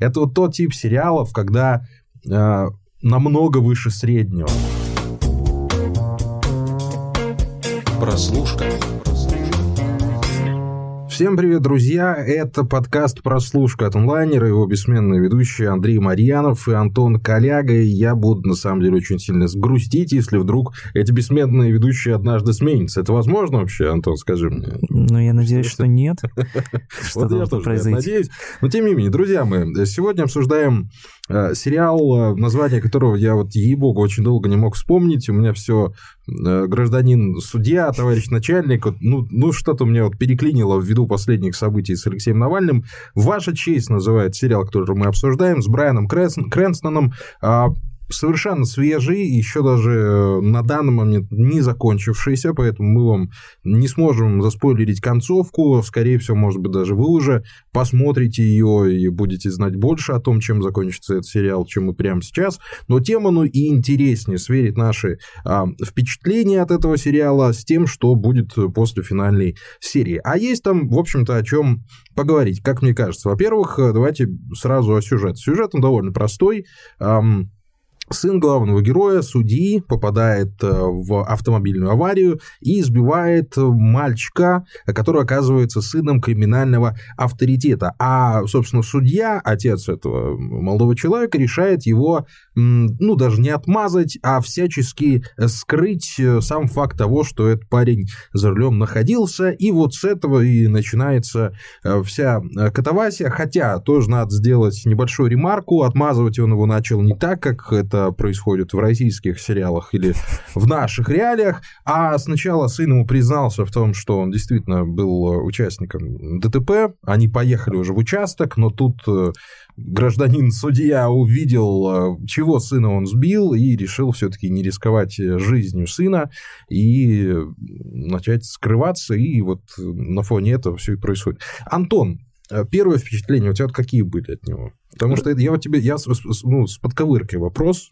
Это вот тот тип сериалов, когда э, намного выше среднего. Прослушка. Всем привет, друзья! Это подкаст «Прослушка» от онлайнера, его бессменные ведущие Андрей Марьянов и Антон Коляга. И я буду, на самом деле, очень сильно сгрустить, если вдруг эти бессменные ведущие однажды сменятся. Это возможно вообще, Антон, скажи мне? Ну, я надеюсь, что нет. Вот я тоже надеюсь. Но, тем не менее, друзья мои, сегодня обсуждаем э, сериал, э, название которого я вот, ей-богу, очень долго не мог вспомнить. У меня все гражданин судья, товарищ начальник, ну, ну что-то мне вот переклинило ввиду последних событий с Алексеем Навальным. «Ваша честь» называет сериал, который мы обсуждаем, с Брайаном Крэнстоном. А, совершенно свежий, еще даже э, на данный момент не закончившийся, поэтому мы вам не сможем заспойлерить концовку. Скорее всего, может быть, даже вы уже посмотрите ее и будете знать больше о том, чем закончится этот сериал, чем мы прямо сейчас. Но тем оно и интереснее сверить наши а, впечатления от этого сериала с тем, что будет после финальной серии. А есть там, в общем-то, о чем поговорить, как мне кажется. Во-первых, э, давайте сразу о сюжете. Сюжет он довольно простой. Сын главного героя, судьи, попадает э, в автомобильную аварию и избивает мальчика, который оказывается сыном криминального авторитета. А, собственно, судья, отец этого молодого человека, решает его, ну, даже не отмазать, а всячески скрыть э, сам факт того, что этот парень за рулем находился. И вот с этого и начинается э, вся катавасия. Хотя тоже надо сделать небольшую ремарку. Отмазывать он его начал не так, как это это происходит в российских сериалах или в наших реалиях, а сначала сын ему признался в том, что он действительно был участником ДТП, они поехали уже в участок, но тут э, гражданин-судья увидел, э, чего сына он сбил, и решил все-таки не рисковать жизнью сына и начать скрываться, и вот на фоне этого все и происходит. Антон, э, первое впечатление у тебя какие были от него? Потому что я вот тебе, я ну, с подковыркой вопрос.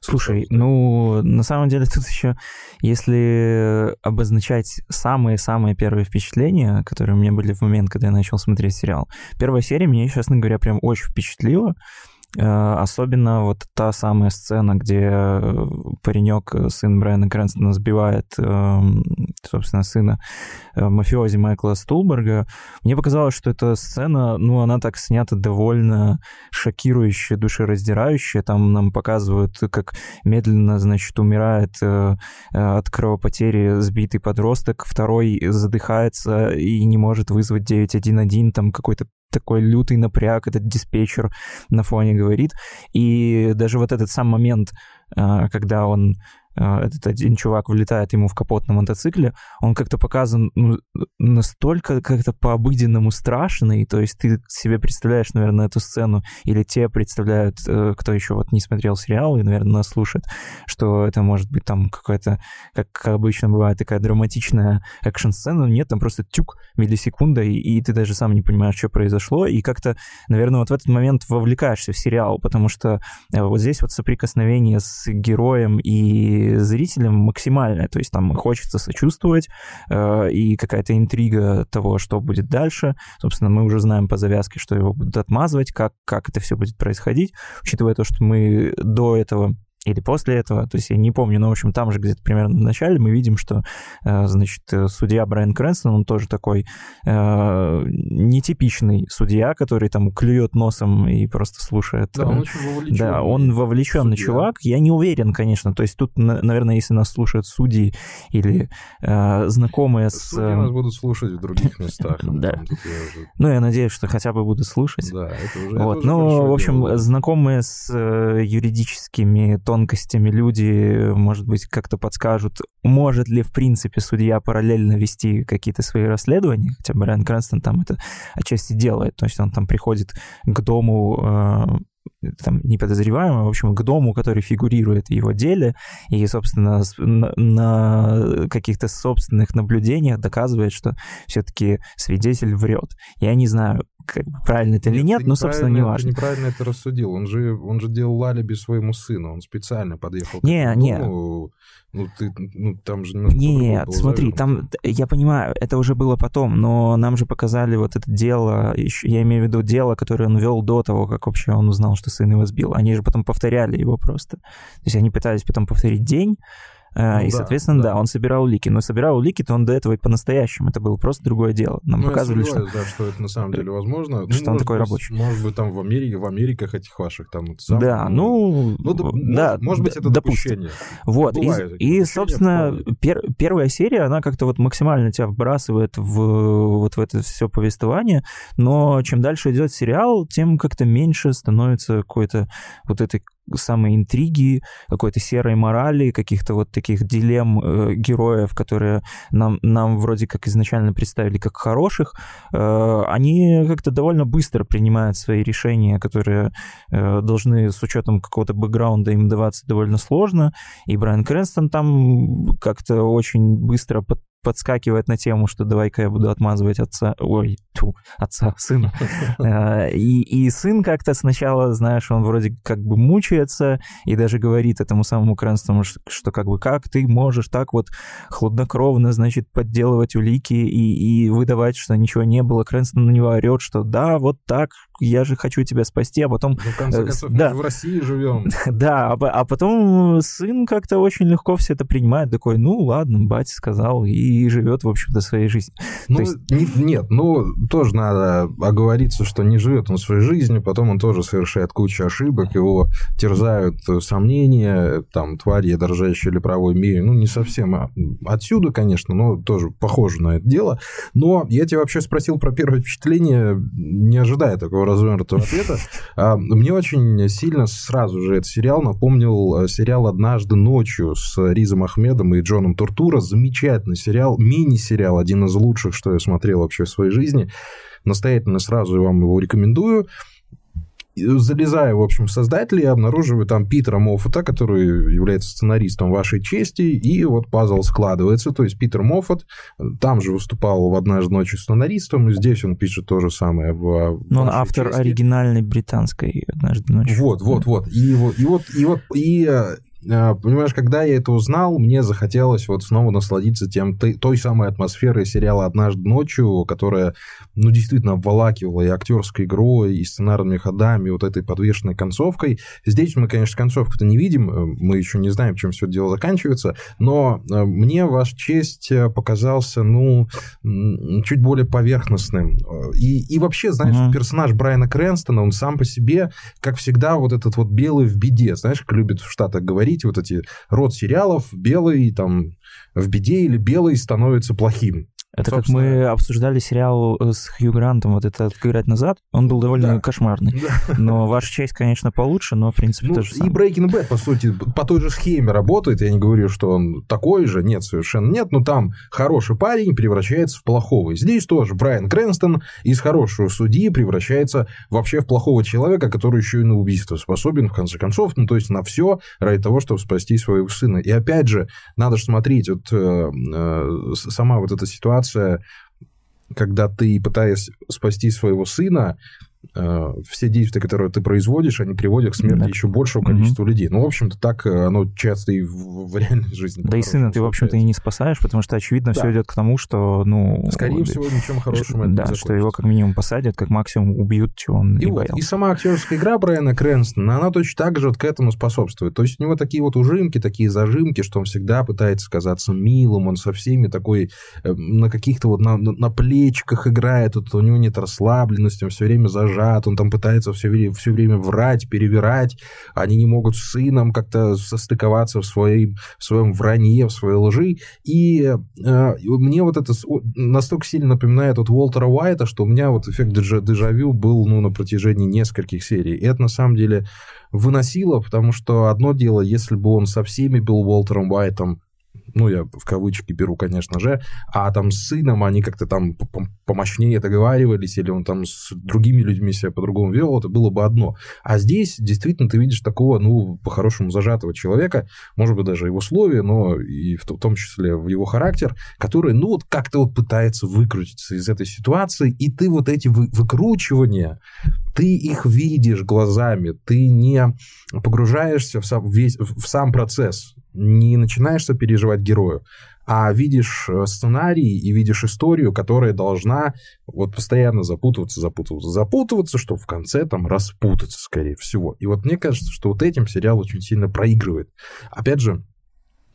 Слушай, ну, на самом деле тут еще, если обозначать самые-самые первые впечатления, которые у меня были в момент, когда я начал смотреть сериал. Первая серия меня, честно говоря, прям очень впечатлила. Э, особенно вот та самая сцена, где э, паренек, э, сын Брайана Крэнстона, сбивает, собственно, сына мафиози Майкла Стулберга. Мне показалось, что эта сцена, ну, она так снята довольно шокирующая, душераздирающая. Там нам показывают, как медленно, значит, умирает от кровопотери сбитый подросток, второй задыхается и не может вызвать 911, там какой-то такой лютый напряг, этот диспетчер на фоне говорит. И даже вот этот сам момент, а, когда он этот один чувак влетает ему в капот на мотоцикле, он как-то показан ну, настолько как-то по-обыденному страшный, то есть ты себе представляешь, наверное, эту сцену, или те представляют, э, кто еще вот не смотрел сериал и, наверное, нас слушает, что это может быть там какая-то, как обычно бывает, такая драматичная экшн-сцена, нет, там просто тюк, миллисекунда, и, и ты даже сам не понимаешь, что произошло, и как-то, наверное, вот в этот момент вовлекаешься в сериал, потому что э, вот здесь вот соприкосновение с героем и зрителям максимальная. То есть там хочется сочувствовать, э, и какая-то интрига того, что будет дальше. Собственно, мы уже знаем по завязке, что его будут отмазывать, как, как это все будет происходить, учитывая то, что мы до этого или после этого, то есть я не помню, но, в общем, там же где-то примерно в начале мы видим, что, э, значит, судья Брайан Крэнстон, он тоже такой э, нетипичный судья, который там клюет носом и просто слушает. Да, он очень вовлечен. Да, он вовлеченный судья. чувак. Я не уверен, конечно, то есть тут, наверное, если нас слушают судьи или э, знакомые с... Судьи нас будут слушать в других местах. Да. Ну, я надеюсь, что хотя бы будут слушать. Да, это уже Вот, ну, в общем, знакомые с юридическими тонкостями тонкостями люди, может быть, как-то подскажут, может ли, в принципе, судья параллельно вести какие-то свои расследования, хотя Брайан Крэнстон там это отчасти делает, то есть он там приходит к дому э, там, не подозреваемого, в общем, к дому, который фигурирует в его деле, и, собственно, на, на каких-то собственных наблюдениях доказывает, что все-таки свидетель врет. Я не знаю, как бы правильно это или нет, но, собственно, не важно. Неправильно это рассудил. Он же, он же делал алиби своему сыну. Он специально подъехал не, к не. дому. Ну, ты, ну, там же немножко Нет, смотри, там, я понимаю, это уже было потом, но нам же показали вот это дело, я имею в виду дело, которое он вел до того, как вообще он узнал, что сын его сбил. Они же потом повторяли его просто. То есть они пытались потом повторить день, ну, и, да, соответственно, да. да, он собирал улики. Но собирал улики-то он до этого и по-настоящему. Это было просто другое дело. Нам ну, показывали, я что... да, что это на самом деле возможно. Ну, что ну, он такой быть, рабочий. Может быть, там в Америке, в Америках этих ваших там... Сам, да, ну... ну да, может, может быть, это допустим. допущение. Вот, Бывает, и, и собственно, пер, первая серия, она как-то вот максимально тебя вбрасывает в вот в это все повествование, но чем дальше идет сериал, тем как-то меньше становится какой-то вот этой самой интриги, какой-то серой морали, каких-то вот таких дилемм э, героев, которые нам, нам вроде как изначально представили как хороших, э, они как-то довольно быстро принимают свои решения, которые э, должны с учетом какого-то бэкграунда им даваться довольно сложно. И Брайан Крэнстон там как-то очень быстро под, подскакивает на тему, что давай-ка я буду отмазывать отца, ой, тьфу, отца, сына. Э, и, и сын как-то сначала, знаешь, он вроде как бы мучается и даже говорит этому самому Крэнстому, что как бы как ты можешь так вот хладнокровно, значит, подделывать улики и, и выдавать, что ничего не было. Крэнстон на него орет, что да, вот так, я же хочу тебя спасти, а потом... Ну, в конце э, концов, да. мы в России живем. Да, а, а потом сын как-то очень легко все это принимает, такой, ну ладно, батя сказал, и и живет, в общем-то, своей жизнью. Ну, есть... не, нет, ну, тоже надо оговориться, что не живет он своей жизнью, потом он тоже совершает кучу ошибок, его терзают сомнения, там, твари, дорожащие или правой мире, ну, не совсем отсюда, конечно, но тоже похоже на это дело. Но я тебя вообще спросил про первое впечатление, не ожидая такого развернутого ответа. А, мне очень сильно сразу же этот сериал напомнил э, сериал «Однажды ночью» с Ризом Ахмедом и Джоном Туртура. Замечательный сериал, сериал, мини-сериал, один из лучших, что я смотрел вообще в своей жизни. Настоятельно сразу вам его рекомендую. Залезаю, в общем, в создателя, я обнаруживаю там Питера Моффата, который является сценаристом вашей чести, и вот пазл складывается. То есть Питер Моффат там же выступал в «Однажды ночью» сценаристом, и здесь он пишет то же самое в Но он автор чести. оригинальной британской «Однажды ночью». Вот, вот, вот. И вот, и вот, и вот, и а, понимаешь, когда я это узнал, мне захотелось вот снова насладиться тем, той самой атмосферой сериала «Однажды ночью», которая, ну, действительно обволакивала и актерской игрой, и сценарными ходами, и вот этой подвешенной концовкой. Здесь мы, конечно, концовку-то не видим, э, мы еще не знаем, чем все дело заканчивается, но э, мне ваш честь э, показался, ну, чуть более поверхностным. И, и вообще, знаешь, mm-hmm. персонаж Брайана Крэнстона, он сам по себе, как всегда, вот этот вот белый в беде, знаешь, как любят в Штатах говорить, видите, вот эти род сериалов, белый там в беде или белый становится плохим. Это Собственно... как мы обсуждали сериал э, с Хью Грантом, вот это «Отыграть назад», он был довольно да. кошмарный. Да. Но «Ваша честь», конечно, получше, но, в принципе, ну, то же самое. И Breaking Bad, по сути, по той же схеме работает. Я не говорю, что он такой же, нет, совершенно нет, но там хороший парень превращается в плохого. И здесь тоже Брайан Крэнстон из хорошего судьи превращается вообще в плохого человека, который еще и на убийство способен, в конце концов, ну, то есть на все ради того, чтобы спасти своего сына. И опять же, надо же смотреть, вот э, э, сама вот эта ситуация ситуация, когда ты, пытаясь спасти своего сына, все действия, которые ты производишь, они приводят к смерти да. еще большего количества угу. людей. Ну, в общем-то, так э, оно часто и в, в реальной жизни. Да и сына ты, в общем-то, и не спасаешь, потому что, очевидно, да. все идет к тому, что, ну... Скорее всего, ничем хорошим это Да, что его как минимум посадят, как максимум убьют, чего он и не вот, боялся. И сама актерская игра Брайана Крэнстона, она точно так же вот к этому способствует. То есть у него такие вот ужимки, такие зажимки, что он всегда пытается казаться милым, он со всеми такой э, на каких-то вот на, на плечиках играет, вот у него нет расслабленности, он все время зажат, он там пытается все все время врать, перевирать, они не могут с сыном как-то состыковаться в, своей, в своем вранье, в своей лжи. И э, мне вот это настолько сильно напоминает вот Уолтера Уайта, что у меня вот эффект дежа, дежавю был ну, на протяжении нескольких серий. И это на самом деле выносило, потому что одно дело, если бы он со всеми был Уолтером Уайтом, ну, я в кавычки беру, конечно же, а там с сыном они как-то там помощнее договаривались, или он там с другими людьми себя по-другому вел, это было бы одно. А здесь действительно ты видишь такого, ну, по-хорошему зажатого человека, может быть, даже его условия, но и в том числе в его характер, который, ну, вот как-то вот пытается выкрутиться из этой ситуации, и ты вот эти вы, выкручивания, ты их видишь глазами, ты не погружаешься в сам, весь, в сам процесс, не начинаешь сопереживать герою, а видишь э, сценарий и видишь историю, которая должна вот постоянно запутываться, запутываться, запутываться, чтобы в конце там распутаться, скорее всего. И вот мне кажется, что вот этим сериал очень сильно проигрывает. Опять же,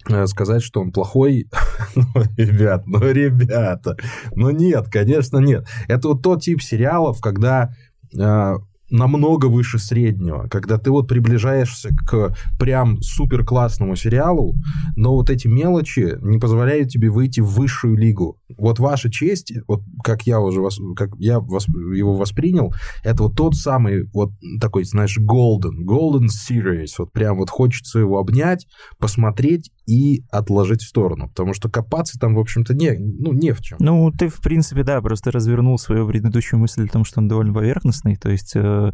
э, сказать, что он плохой, ну, ребят, ну, ребята, ну, нет, конечно, нет. Это вот тот тип сериалов, когда э, намного выше среднего, когда ты вот приближаешься к прям супер классному сериалу, но вот эти мелочи не позволяют тебе выйти в высшую лигу. Вот ваша честь, вот как я уже вас, как я вас, его воспринял, это вот тот самый вот такой, знаешь, golden, golden series, вот прям вот хочется его обнять, посмотреть и отложить в сторону, потому что копаться там, в общем-то, не, ну, не в чем. Ну, ты, в принципе, да, просто развернул свою предыдущую мысль о том, что он довольно поверхностный, то есть, э,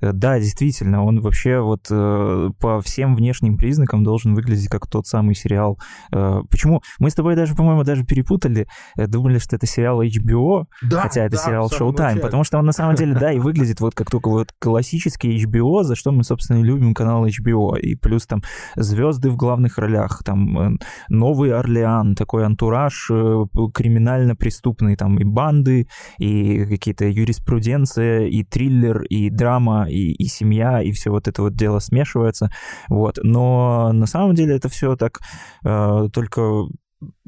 э, да, действительно, он вообще вот э, по всем внешним признакам должен выглядеть как тот самый сериал. Э, почему? Мы с тобой даже, по-моему, даже перепутали, э, думали, что это сериал HBO, да, хотя это да, сериал Showtime, потому что он на самом деле, да, и выглядит вот как только вот классический HBO, за что мы, собственно, любим канал HBO, и плюс там звезды в главных ролях, там э, Новый Орлеан, такой антураж э, криминально-преступный, там и банды, и какие-то юриспруденция, и триллер, и драма, и, и семья, и все вот это вот дело смешивается, вот. Но на самом деле это все так э, только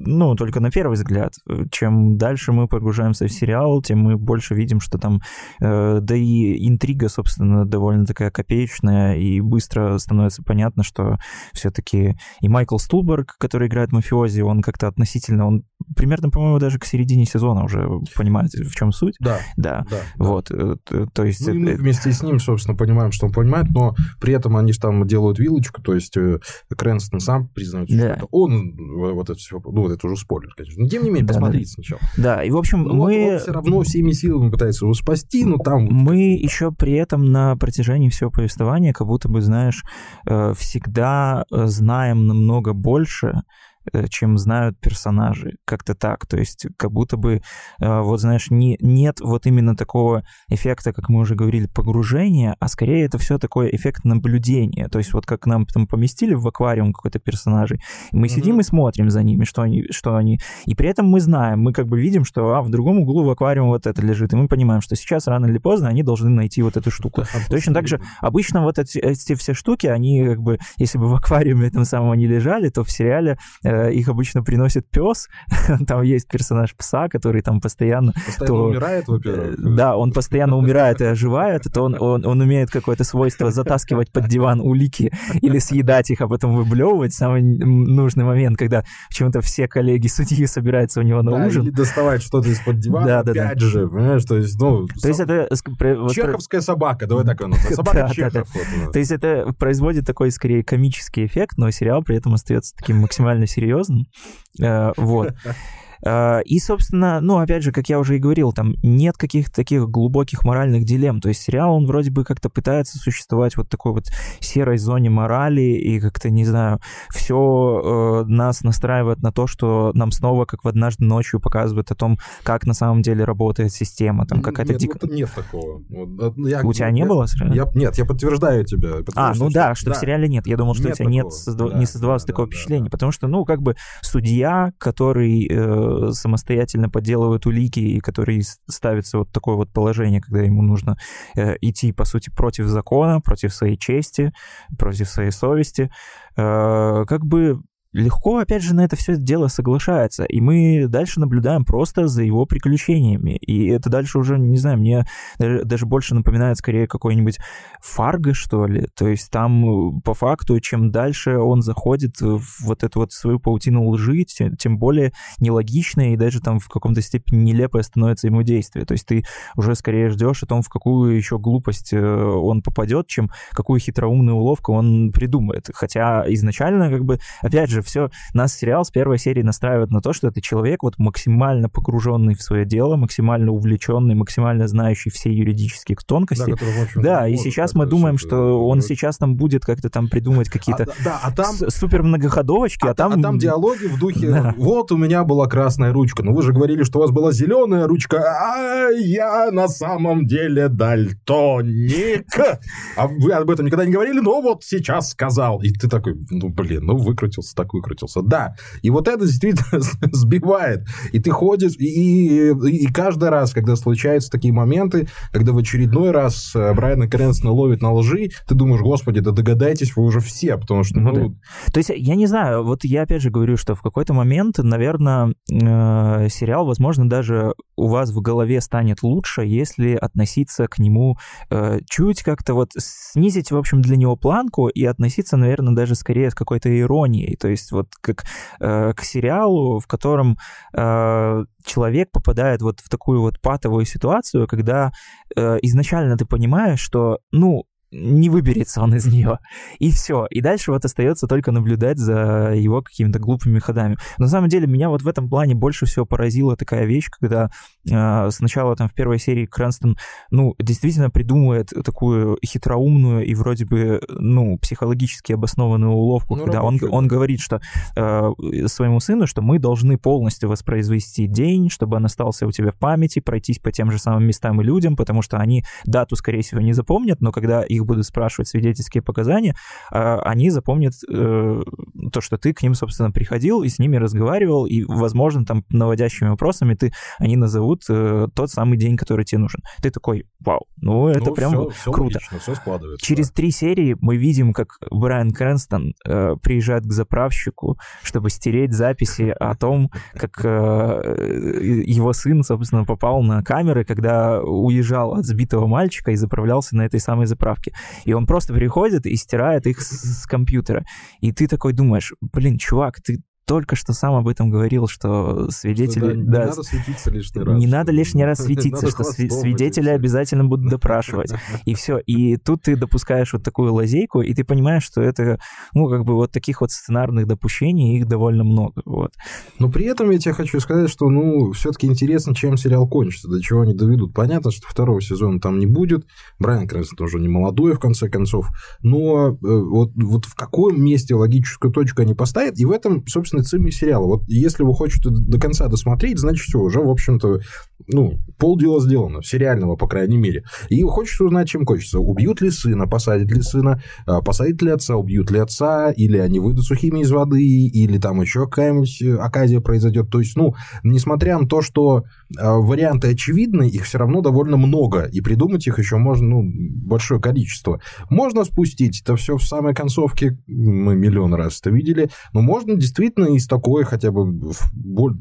ну, только на первый взгляд. Чем дальше мы погружаемся в сериал, тем мы больше видим, что там, э, да и интрига, собственно, довольно такая копеечная, и быстро становится понятно, что все-таки и Майкл Стулберг, который играет мафиози, он как-то относительно, он примерно, по-моему, даже к середине сезона уже понимает, в чем суть. Да. Да. да вот. Э, то есть... Ну, мы вместе с ним, собственно, понимаем, что он понимает, но при этом они же там делают вилочку, то есть э, Крэнстон сам признает, да. что это он вот это все ну, вот это уже спойлер, конечно. Но тем не менее, да, посмотрите да. сначала. Да, и в общем, ну, мы... Вот все равно всеми силами пытается его спасти, но там... Мы еще при этом на протяжении всего повествования как будто бы, знаешь, э, всегда знаем намного больше, Э, чем знают персонажи. Как-то так. То есть как будто бы, э, вот знаешь, не, нет вот именно такого эффекта, как мы уже говорили, погружения, а скорее это все такое эффект наблюдения. То есть вот как нам там поместили в аквариум какой-то персонажей, мы mm-hmm. сидим и смотрим за ними, что они, что они... И при этом мы знаем, мы как бы видим, что а, в другом углу в аквариуме вот это лежит, и мы понимаем, что сейчас рано или поздно они должны найти вот эту штуку. Да, Точно так же обычно вот эти, эти все штуки, они как бы, если бы в аквариуме этом самом они лежали, то в сериале э, Э, их обычно приносит пес. там есть персонаж пса, который там постоянно... Постоянно то, умирает, во-первых. Э, да, он постоянно умирает и оживает. Это он, он, он умеет какое-то свойство затаскивать под диван улики или съедать их, а потом выблевывать самый нужный момент, когда почему-то все коллеги судьи собираются у него на да, ужин. Или доставать что-то из-под дивана, да, да, опять да. же, понимаешь, то есть, ну... То есть это... Чеховская собака, давай так она Собака да, Чехов. Да, да. Вот, То есть это производит такой, скорее, комический эффект, но сериал при этом остается таким максимально серьезным серьезным. Э, вот. А, и, собственно, ну, опять же, как я уже и говорил, там нет каких-то таких глубоких моральных дилемм. То есть сериал, он вроде бы как-то пытается существовать вот такой вот серой зоне морали и как-то, не знаю, все э, нас настраивает на то, что нам снова, как в однажды ночью, показывают о том, как на самом деле работает система. Там какая-то нет, дик... вот нет такого. Вот, я, у тебя я, не было? Я, нет, я подтверждаю тебя. А, ну да, что да. в сериале нет. Я думал, что нет у тебя такого. нет, создав... да, не создавалось да, такого да, впечатления. Да, потому что, ну, как бы судья, который э, самостоятельно подделывают улики и который ставится вот такое вот положение, когда ему нужно э, идти, по сути, против закона, против своей чести, против своей совести, э, как бы легко, опять же, на это все дело соглашается. И мы дальше наблюдаем просто за его приключениями. И это дальше уже, не знаю, мне даже больше напоминает скорее какой-нибудь Фарго, что ли. То есть там по факту, чем дальше он заходит в вот эту вот свою паутину лжи, тем более нелогичное и даже там в каком-то степени нелепое становится ему действие. То есть ты уже скорее ждешь о том, в какую еще глупость э, он попадет, чем какую хитроумную уловку он придумает. Хотя изначально, как бы, опять же, же все, нас сериал с первой серии настраивает на то, что это человек вот максимально погруженный в свое дело, максимально увлеченный, максимально знающий все юридические тонкости. Да, да и сейчас мы думаем, что он сейчас там будет как-то там придумать какие-то а, да, а там... супер многоходовочки, а, а там... А там диалоги в духе, да. вот у меня была красная ручка, но вы же говорили, что у вас была зеленая ручка, а я на самом деле дальтоник. А вы об этом никогда не говорили, но вот сейчас сказал. И ты такой, ну, блин, ну, выкрутился, так выкрутился. Да, и вот это действительно сбивает. И ты ходишь, и, и, и каждый раз, когда случаются такие моменты, когда в очередной раз э, Брайана Крэнстона ловит на лжи, ты думаешь, господи, да догадайтесь вы уже все, потому что... Ну, ну да. То есть, я не знаю, вот я опять же говорю, что в какой-то момент, наверное, э, сериал, возможно, даже у вас в голове станет лучше, если относиться к нему э, чуть как-то вот снизить, в общем, для него планку и относиться, наверное, даже скорее с какой-то иронией, то есть вот как э, к сериалу, в котором э, человек попадает вот в такую вот патовую ситуацию, когда э, изначально ты понимаешь, что, ну, не выберется он из нее. И все. И дальше вот остается только наблюдать за его какими-то глупыми ходами. Но на самом деле меня вот в этом плане больше всего поразила такая вещь, когда э, сначала там в первой серии Крэнстон, ну, действительно придумывает такую хитроумную и вроде бы, ну, психологически обоснованную уловку, ну, когда он, он говорит, что э, своему сыну, что мы должны полностью воспроизвести день, чтобы он остался у тебя в памяти, пройтись по тем же самым местам и людям, потому что они дату, скорее всего, не запомнят, но когда их их будут спрашивать свидетельские показания, а, они запомнят э, то, что ты к ним, собственно, приходил и с ними разговаривал, и, возможно, там наводящими вопросами ты, они назовут э, тот самый день, который тебе нужен. Ты такой, вау, ну это ну, прям все, все круто. Логично, все складывается. Через да. три серии мы видим, как Брайан Крэнстон э, приезжает к заправщику, чтобы стереть записи о том, как э, его сын, собственно, попал на камеры, когда уезжал от сбитого мальчика и заправлялся на этой самой заправке ошибки. И он просто приходит и стирает их с компьютера. И ты такой думаешь, блин, чувак, ты только что сам об этом говорил, что свидетели... Что, да, да, не надо светиться лишний раз. Не надо лишний раз светиться, что свидетели обязательно будут допрашивать. И все. И тут ты допускаешь вот такую лазейку, и ты понимаешь, что это, ну, как бы вот таких вот сценарных допущений, их довольно много. Вот. Но при этом я тебе хочу сказать, что, ну, все-таки интересно, чем сериал кончится, до чего они доведут. Понятно, что второго сезона там не будет. Брайан Крэнстон тоже не молодой, в конце концов. Но э, вот, вот в каком месте логическую точку они поставят, и в этом, собственно, цимми сериала. Вот если вы хотите до конца досмотреть, значит, все, уже, в общем-то, ну, полдела сделано, сериального, по крайней мере. И хочется узнать, чем кончится. Убьют ли сына, посадят ли сына, а, посадят ли отца, убьют ли отца, или они выйдут сухими из воды, или там еще какая-нибудь оказия произойдет. То есть, ну, несмотря на то, что а, варианты очевидны, их все равно довольно много, и придумать их еще можно, ну, большое количество. Можно спустить это все в самой концовке, мы миллион раз это видели, но можно действительно из такой хотя бы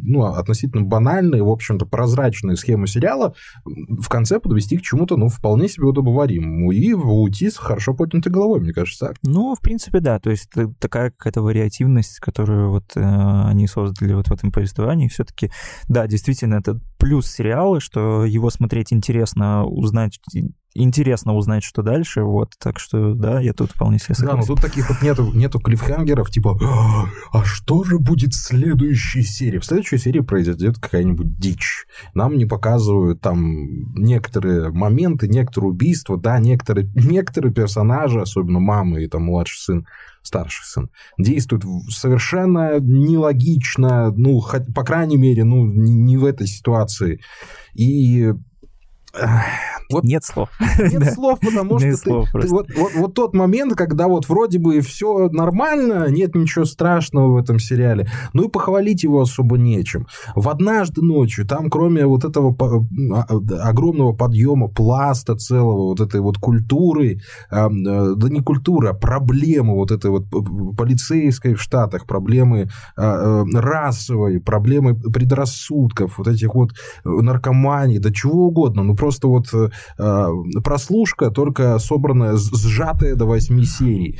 ну, относительно банальной, в общем-то, прозрачной схемы сериала в конце подвести к чему-то, ну, вполне себе удобоваримому. И уйти с хорошо поднятой головой, мне кажется, так. Ну, в принципе, да, то есть такая какая-то вариативность, которую вот э, они создали вот в этом повествовании, все-таки, да, действительно, это плюс сериала, что его смотреть интересно, узнать интересно узнать, что дальше, вот, так что, да, я тут вполне себе согласен. Да, но тут таких вот нету, нету клиффхангеров, типа, а, а что же будет в следующей серии? В следующей серии произойдет какая-нибудь дичь. Нам не показывают там некоторые моменты, некоторые убийства, да, некоторые, некоторые персонажи, особенно мамы и там младший сын, старший сын, действуют совершенно нелогично, ну, по крайней мере, ну, не в этой ситуации. И вот, нет слов. Нет слов, потому что ты, ты, вот, вот, вот тот момент, когда вот вроде бы все нормально, нет ничего страшного в этом сериале, ну и похвалить его особо нечем. В «Однажды ночью» там кроме вот этого а, огромного подъема пласта целого, вот этой вот культуры, э, да не культура, а проблемы вот этой вот полицейской в Штатах, проблемы э, расовой, проблемы предрассудков, вот этих вот наркоманий, да чего угодно, ну просто вот э, прослушка, только собранная, сжатая до восьми серий.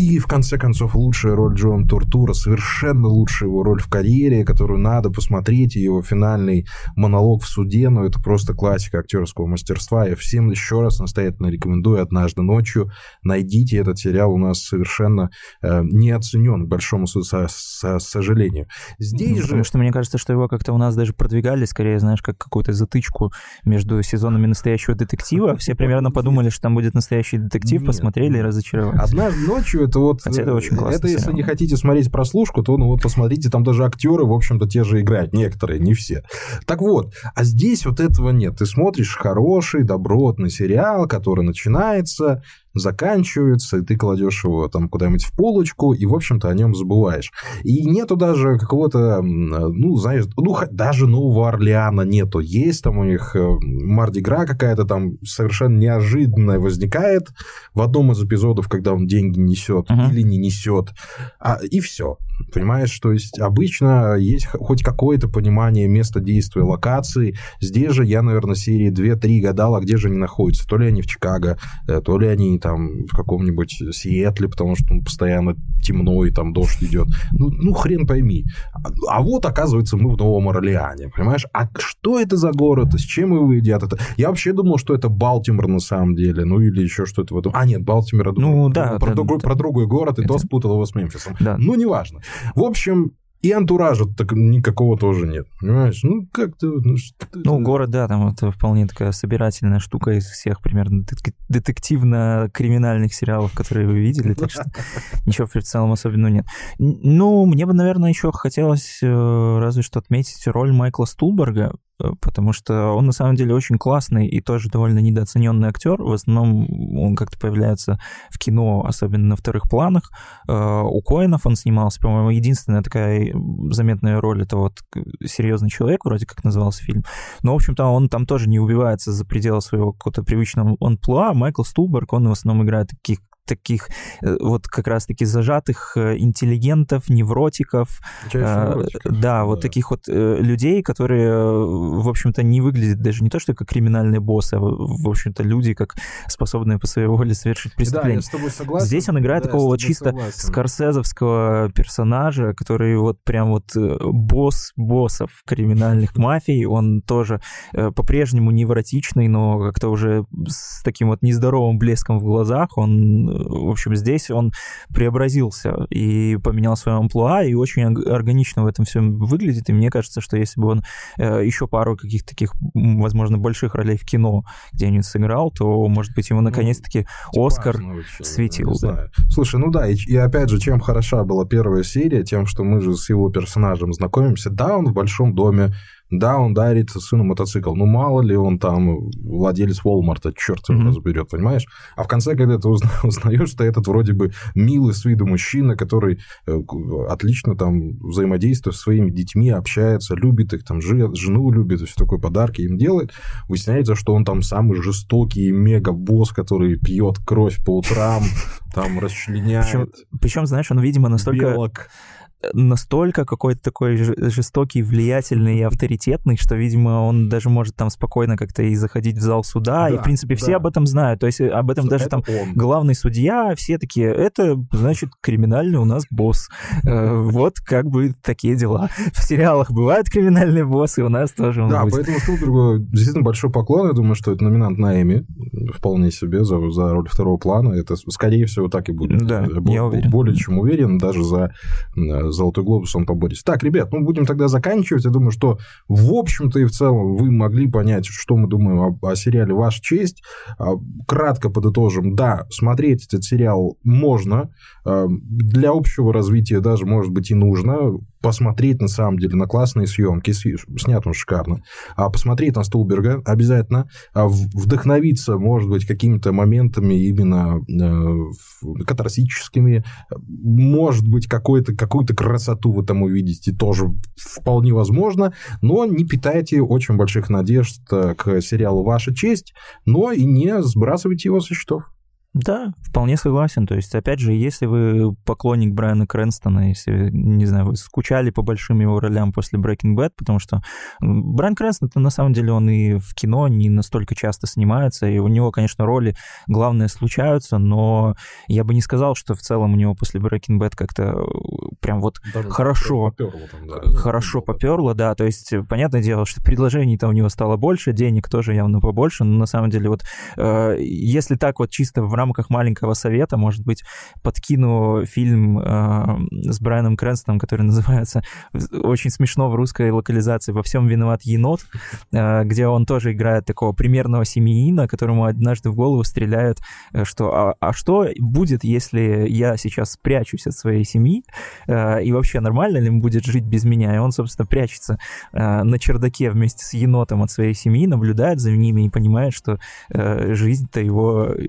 И, в конце концов, лучшая роль Джона Туртура, совершенно лучшая его роль в карьере, которую надо посмотреть, его финальный монолог в суде, ну, это просто классика актерского мастерства. Я всем еще раз настоятельно рекомендую «Однажды ночью». Найдите этот сериал, у нас совершенно э, не оценен, к большому со, со, сожалению. Здесь ну, же... Потому что мне кажется, что его как-то у нас даже продвигали, скорее, знаешь, как какую-то затычку между сезонами настоящего детектива. Все примерно подумали, что там будет настоящий детектив, посмотрели и разочаровались. «Однажды ночью» — это вот... Хотя это очень классно. Это если не хотите смотреть прослушку, то ну вот посмотрите, там даже актеры, в общем-то, те же играют. Некоторые, не все. Так вот, а здесь вот этого нет. Ты смотришь хороший, добротный сериал, который начинается заканчивается, и ты кладешь его там куда-нибудь в полочку, и, в общем-то, о нем забываешь. И нету даже какого-то, ну, знаешь, ну, даже Нового Орлеана нету. Есть там у них э, Мардигра какая-то там совершенно неожиданная возникает в одном из эпизодов, когда он деньги несет uh-huh. или не несет, а, и все. Понимаешь, то есть обычно есть хоть какое-то понимание места действия, локации. Здесь же я, наверное, серии 2-3 гадал, а где же они находятся. То ли они в Чикаго, э, то ли они там в каком-нибудь Сиэтле, потому что ну, постоянно темно и там дождь идет. Ну, ну хрен пойми. А, а вот, оказывается, мы в Новом Орлеане, понимаешь? А что это за город? С чем его едят? Это... Я вообще думал, что это Балтимор на самом деле, ну или еще что-то в этом. А, нет, Балтимор, ну, да, про, да, другой, да, про другой город, и это... то спутал его с Мемфисом. Да. Ну, неважно. В общем, и антуража так никакого тоже нет. Понимаешь? Ну, как-то... Ну, ну город, да, там это вполне такая собирательная штука из всех примерно детективно-криминальных сериалов, которые вы видели, так что ничего в целом особенного нет. Ну, мне бы, наверное, еще хотелось э, разве что отметить роль Майкла Стулберга, потому что он на самом деле очень классный и тоже довольно недооцененный актер. В основном он как-то появляется в кино, особенно на вторых планах. Э, у Коинов он снимался, по-моему, единственная такая заметная роль это вот серьезный человек, вроде как назывался фильм. Но, в общем-то, он там тоже не убивается за пределы своего какого-то привычного онплуа. Майкл Стулберг, он в основном играет таких таких э, вот как раз-таки зажатых э, интеллигентов, невротиков. Э, невротиков. Да, вот таких вот людей, которые, в общем-то, не выглядят даже не то, что как криминальные боссы, а, в общем-то, люди, как способные по своей воле совершить преступление. Да, я с тобой согласен. Здесь он играет да, такого вот чисто согласен. скорсезовского персонажа, который вот прям вот босс боссов криминальных мафий. Он тоже по-прежнему невротичный, но как-то уже с таким вот нездоровым блеском в глазах. Он в общем, здесь он преобразился и поменял свое амплуа, и очень органично в этом всем выглядит. И мне кажется, что если бы он э, еще пару каких-то таких, возможно, больших ролей в кино где-нибудь сыграл, то, может быть, ему ну, наконец-таки ну, Оскар вообще, светил. Да. Слушай, ну да, и, и опять же, чем хороша была первая серия, тем, что мы же с его персонажем знакомимся. Да, он в большом доме, да, он дарит сыну мотоцикл. Ну, мало ли он там владелец Walmart, черт его mm-hmm. разберет, понимаешь? А в конце, когда ты узнаешь, что этот вроде бы милый с виду мужчина, который э, отлично там взаимодействует со своими детьми, общается, любит их, там, жену любит, все такое подарки им делает, выясняется, что он там самый жестокий мега-босс, который пьет кровь по утрам, там расчленяет. Причем знаешь, он, видимо, настолько... Белок настолько какой-то такой жестокий, влиятельный и авторитетный, что, видимо, он даже может там спокойно как-то и заходить в зал суда, да, и, в принципе, все да. об этом знают. То есть э, об этом что даже там он. главный судья, все такие, это, значит, криминальный у нас босс. Э, вот как бы такие дела. В сериалах бывают криминальные боссы, у нас тоже Да, поэтому Стулбергу действительно большой поклон. Я думаю, что это номинант на Эми вполне себе за, за роль второго плана. Это, скорее всего, так и будет. Да, я уверен. Более чем уверен, даже за Золотой глобус он поборется. Так, ребят, ну будем тогда заканчивать. Я думаю, что в общем-то и в целом вы могли понять, что мы думаем о, о сериале «Ваша честь». А, кратко подытожим. Да, смотреть этот сериал можно. А, для общего развития даже, может быть, и нужно посмотреть, на самом деле, на классные съемки, снят он шикарно, а посмотреть на Стулберга обязательно, а вдохновиться, может быть, какими-то моментами именно э, катарсическими, может быть, какую-то красоту вы там увидите, тоже вполне возможно, но не питайте очень больших надежд к сериалу «Ваша честь», но и не сбрасывайте его со счетов. Да, вполне согласен. То есть, опять же, если вы поклонник Брайана Крэнстона, если, не знаю, вы скучали по большим его ролям после Breaking Bad, потому что Брайан Крэнстон, это на самом деле он и в кино не настолько часто снимается, и у него, конечно, роли главное случаются, но я бы не сказал, что в целом у него после Breaking Bad как-то э, прям вот Даже хорошо, поперло там, да. хорошо поперло, да, то есть понятное дело, что предложений-то у него стало больше, денег тоже явно побольше, но на самом деле вот э, если так вот чисто в рамках маленького совета, может быть, подкину фильм э, с Брайаном Крэнстоном, который называется очень смешно в русской локализации «Во всем виноват енот», э, где он тоже играет такого примерного семьянина, которому однажды в голову стреляют, э, что а, а что будет, если я сейчас спрячусь от своей семьи, э, и вообще нормально ли ему будет жить без меня? И он, собственно, прячется э, на чердаке вместе с енотом от своей семьи, наблюдает за ними и понимает, что э, жизнь-то его э,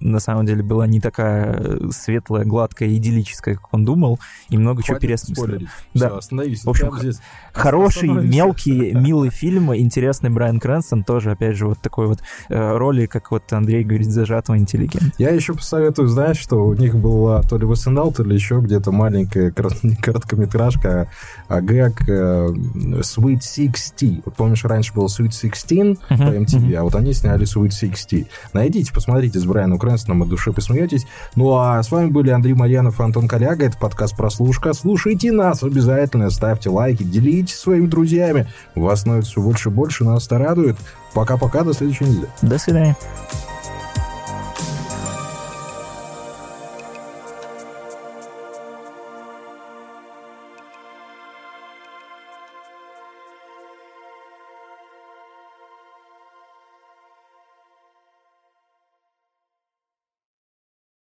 на самом деле была не такая э, светлая, гладкая, идиллическая, как он думал, и много Хватит чего переосмыслил. Да. Все, остановись. В общем, здесь. хороший, мелкий, милый фильм, интересный Брайан Крэнсон, тоже, опять же, вот такой вот э, роли, как вот Андрей говорит, зажатого интеллигента. Я еще посоветую, знаешь, что у них была то ли ВСНЛ, то ли еще где-то маленькая короткометражка, а гэг э, Sweet 60. Вот помнишь, раньше был Sweet 16 uh-huh, по MTV, uh-huh. а вот они сняли Sweet 60. Найдите, посмотрите с Брайаном Крэнстоном, от души посмеетесь. Ну а с вами были Андрей Марьянов и Антон Коляга. Это подкаст «Прослушка». Слушайте нас обязательно, ставьте лайки, делитесь своими друзьями. Вас становится все больше и больше, нас это радует. Пока-пока, до следующей недели. До свидания.